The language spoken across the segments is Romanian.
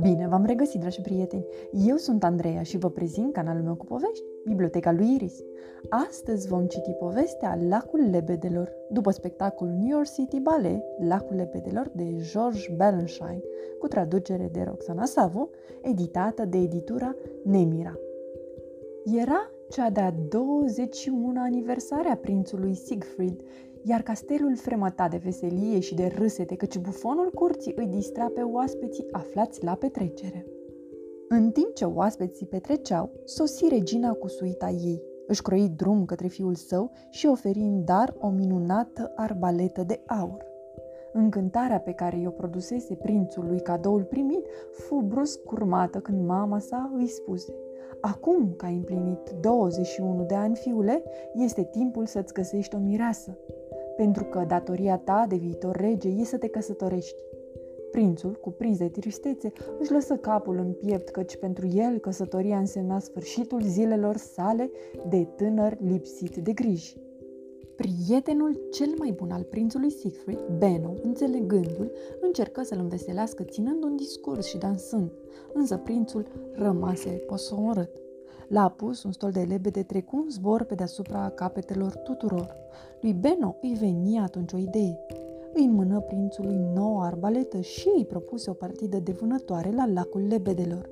Bine v-am regăsit, dragi prieteni! Eu sunt Andreea și vă prezint canalul meu cu povești, Biblioteca lui Iris. Astăzi vom citi povestea Lacul Lebedelor, după spectacolul New York City Ballet Lacul Lebedelor de George Balanchine, cu traducere de Roxana Savu, editată de editura Nemira. Era cea de-a 21 aniversare a prințului Siegfried iar castelul fremăta de veselie și de râsete, căci bufonul curții îi distra pe oaspeții aflați la petrecere. În timp ce oaspeții petreceau, sosi regina cu suita ei, își croi drum către fiul său și oferi în dar o minunată arbaletă de aur. Încântarea pe care i-o produsese prințul lui cadoul primit fu brusc curmată când mama sa îi spuse Acum că ai împlinit 21 de ani, fiule, este timpul să-ți găsești o mireasă pentru că datoria ta de viitor rege e să te căsătorești. Prințul, cuprins de tristețe, își lăsă capul în piept, căci pentru el căsătoria însemna sfârșitul zilelor sale de tânăr lipsit de griji. Prietenul cel mai bun al prințului Siegfried, Benno, înțelegându-l, încercă să-l înveselească ținând un discurs și dansând, însă prințul rămase posomorât. L-a pus un stol de lebede trecu un zbor pe deasupra capetelor tuturor. Lui Beno îi veni atunci o idee. Îi mână prințului nouă arbaletă și îi propuse o partidă de vânătoare la lacul lebedelor.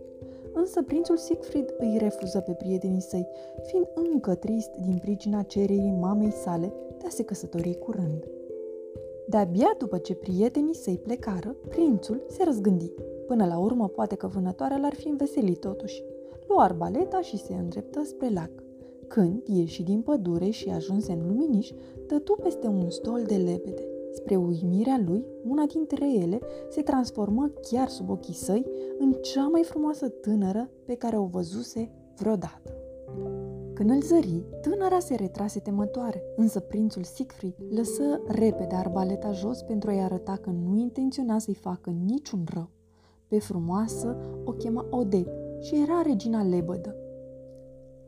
Însă prințul Siegfried îi refuză pe prietenii săi, fiind încă trist din pricina cererii mamei sale de a se căsători curând. De-abia după ce prietenii săi plecară, prințul se răzgândi. Până la urmă, poate că vânătoarea l-ar fi înveselit totuși luă arbaleta și se îndreptă spre lac. Când ieși din pădure și ajunse în luminiș, tătu peste un stol de lebede. Spre uimirea lui, una dintre ele se transformă chiar sub ochii săi în cea mai frumoasă tânără pe care o văzuse vreodată. Când îl zări, tânăra se retrase temătoare, însă prințul Siegfried lăsă repede arbaleta jos pentru a-i arăta că nu intenționa să-i facă niciun rău. Pe frumoasă o chema Odette și era regina lebădă.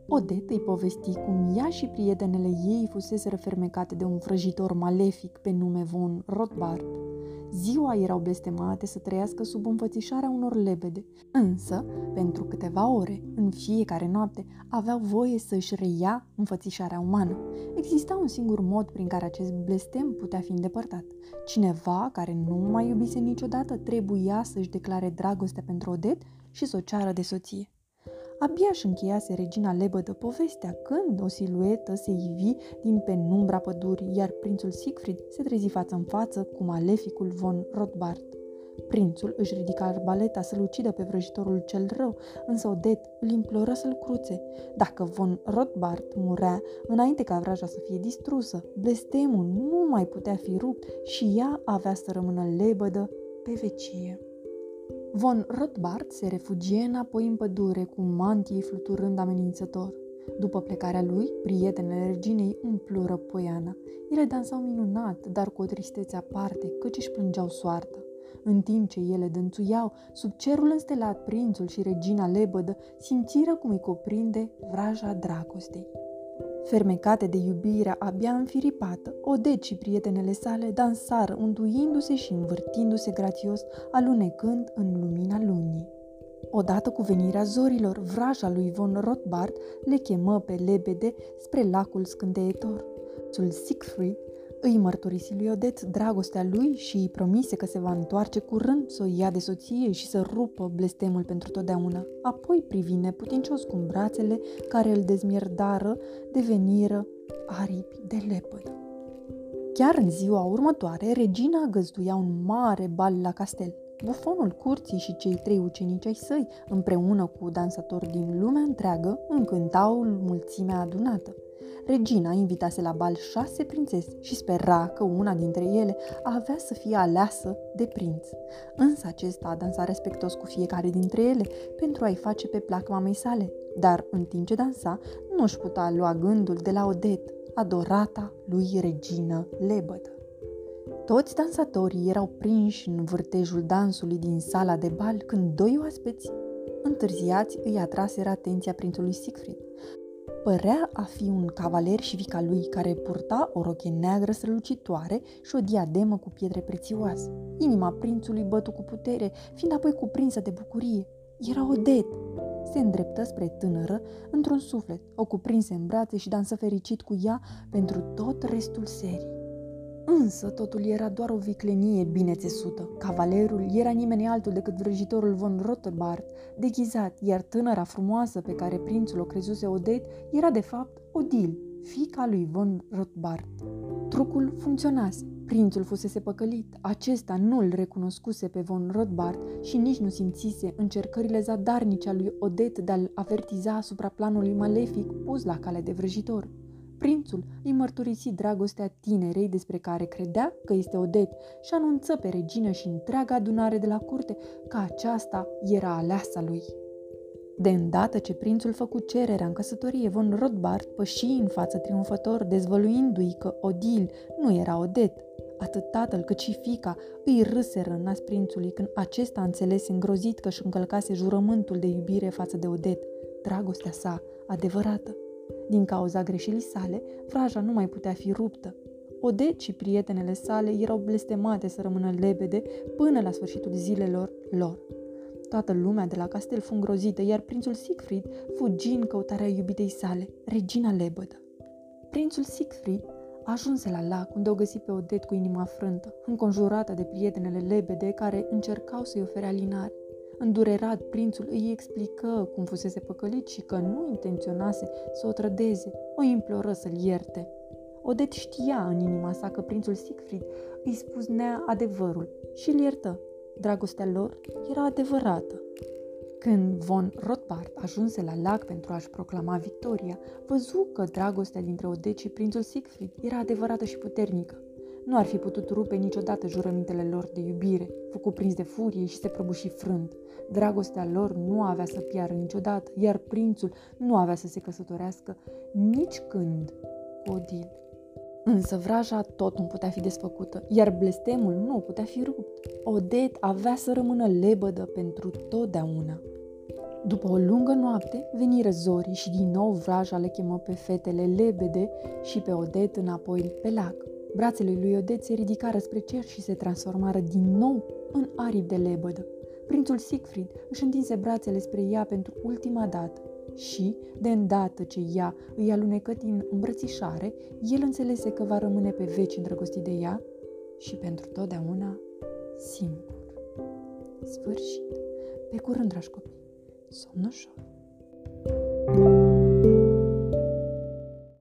Odet îi povesti cum ea și prietenele ei fuseseră fermecate de un vrăjitor malefic pe nume von Rothbard. Ziua erau blestemate să trăiască sub înfățișarea unor lebede, însă, pentru câteva ore, în fiecare noapte, aveau voie să își reia înfățișarea umană. Exista un singur mod prin care acest blestem putea fi îndepărtat. Cineva care nu mai iubise niciodată trebuia să-și declare dragostea pentru Odet și să o ceară de soție. Abia își încheiase regina lebădă povestea când o siluetă se ivi din penumbra pădurii, iar prințul Siegfried se trezi față în față cu maleficul von Rothbard. Prințul își ridica arbaleta să-l ucidă pe vrăjitorul cel rău, însă Odet îl imploră să-l cruțe. Dacă von Rothbard murea înainte ca vraja să fie distrusă, blestemul nu mai putea fi rupt și ea avea să rămână lebădă pe vecie. Von Rothbard se refugie înapoi în pădure cu mantii fluturând amenințător. După plecarea lui, prietenele reginei umplură poiana. Ele dansau minunat, dar cu o tristețe aparte, căci își plângeau soarta. În timp ce ele dănțuiau, sub cerul înstelat, prințul și regina lebădă simțiră cum îi cuprinde vraja dragostei. Fermecate de iubirea abia înfiripată, Oded și prietenele sale dansară, unduindu-se și învârtindu-se grațios, alunecând în lumina lunii. Odată cu venirea zorilor, vraja lui von Rothbard le chemă pe lebede spre lacul scânteietor. Sul Siegfried îi mărturisi lui Odet dragostea lui și îi promise că se va întoarce curând să o ia de soție și să rupă blestemul pentru totdeauna. Apoi privi neputincios cum brațele care îl dezmierdară deveniră aripi de lepădă. Chiar în ziua următoare, regina găzduia un mare bal la castel. Bufonul curții și cei trei ucenici ai săi, împreună cu dansatori din lumea întreagă, încântau mulțimea adunată. Regina invitase la bal șase prințese și spera că una dintre ele avea să fie aleasă de prinț. Însă acesta dansa respectos cu fiecare dintre ele pentru a-i face pe plac mamei sale, dar în timp ce dansa nu își putea lua gândul de la Odet, adorata lui regină lebădă. Toți dansatorii erau prinși în vârtejul dansului din sala de bal când doi oaspeți întârziați îi atraseră atenția prințului Siegfried. Părea a fi un cavaler și fica lui care purta o roche neagră strălucitoare și o diademă cu pietre prețioase. Inima prințului bătu cu putere, fiind apoi cuprinsă de bucurie. Era Odet. Se îndreptă spre tânără într-un suflet, o cuprinse în brațe și dansă fericit cu ea pentru tot restul serii. Însă totul era doar o viclenie bine țesută. Cavalerul era nimeni altul decât vrăjitorul von Rothbard, deghizat, iar tânăra frumoasă pe care prințul o crezuse Odet era de fapt Odil, fica lui von Rothbard. Trucul funcționase. Prințul fusese păcălit, acesta nu îl recunoscuse pe von Rothbard și nici nu simțise încercările zadarnice a lui Odet de a-l avertiza asupra planului malefic pus la cale de vrăjitor. Prințul îi mărturisi dragostea tinerei despre care credea că este Odet și anunță pe regină și întreaga adunare de la curte că aceasta era aleasa lui. De îndată ce prințul făcu cererea în căsătorie, von Rothbard păși în față triumfător, dezvăluindu-i că Odil nu era Odet. Atât tatăl cât și fica îi râseră în nas prințului când acesta înțelese îngrozit că își încălcase jurământul de iubire față de Odet, dragostea sa adevărată. Din cauza greșelii sale, vraja nu mai putea fi ruptă. Odet și prietenele sale erau blestemate să rămână lebede până la sfârșitul zilelor lor. Toată lumea de la castel fu îngrozită, iar prințul Siegfried fugi în căutarea iubitei sale, regina lebădă. Prințul Siegfried ajunse la lac unde o găsi pe Odet cu inima frântă, înconjurată de prietenele lebede care încercau să-i ofere alinare. Îndurerat, prințul îi explică cum fusese păcălit și că nu intenționase să o trădeze, o imploră să-l ierte. Odet știa în inima sa că prințul Siegfried îi spusnea adevărul și îl iertă. Dragostea lor era adevărată. Când von Rothbard ajunse la lac pentru a-și proclama victoria, văzu că dragostea dintre Odet și prințul Siegfried era adevărată și puternică. Nu ar fi putut rupe niciodată jurămintele lor de iubire, fu cuprins de furie și se prăbuși frânt. Dragostea lor nu avea să piară niciodată, iar prințul nu avea să se căsătorească nici când cu Odil. Însă vraja tot nu putea fi desfăcută, iar blestemul nu putea fi rupt. Odet avea să rămână lebădă pentru totdeauna. După o lungă noapte, veni zorii și din nou vraja le chemă pe fetele lebede și pe Odet înapoi pe lac. Brațele lui Odet se ridicară spre cer și se transformară din nou în aripi de lebădă. Prințul Siegfried își întinse brațele spre ea pentru ultima dată și, de îndată ce ea îi alunecă din îmbrățișare, el înțelese că va rămâne pe veci îndrăgostit de ea și pentru totdeauna singur. Sfârșit. Pe curând, dragi copii. Somn ușor.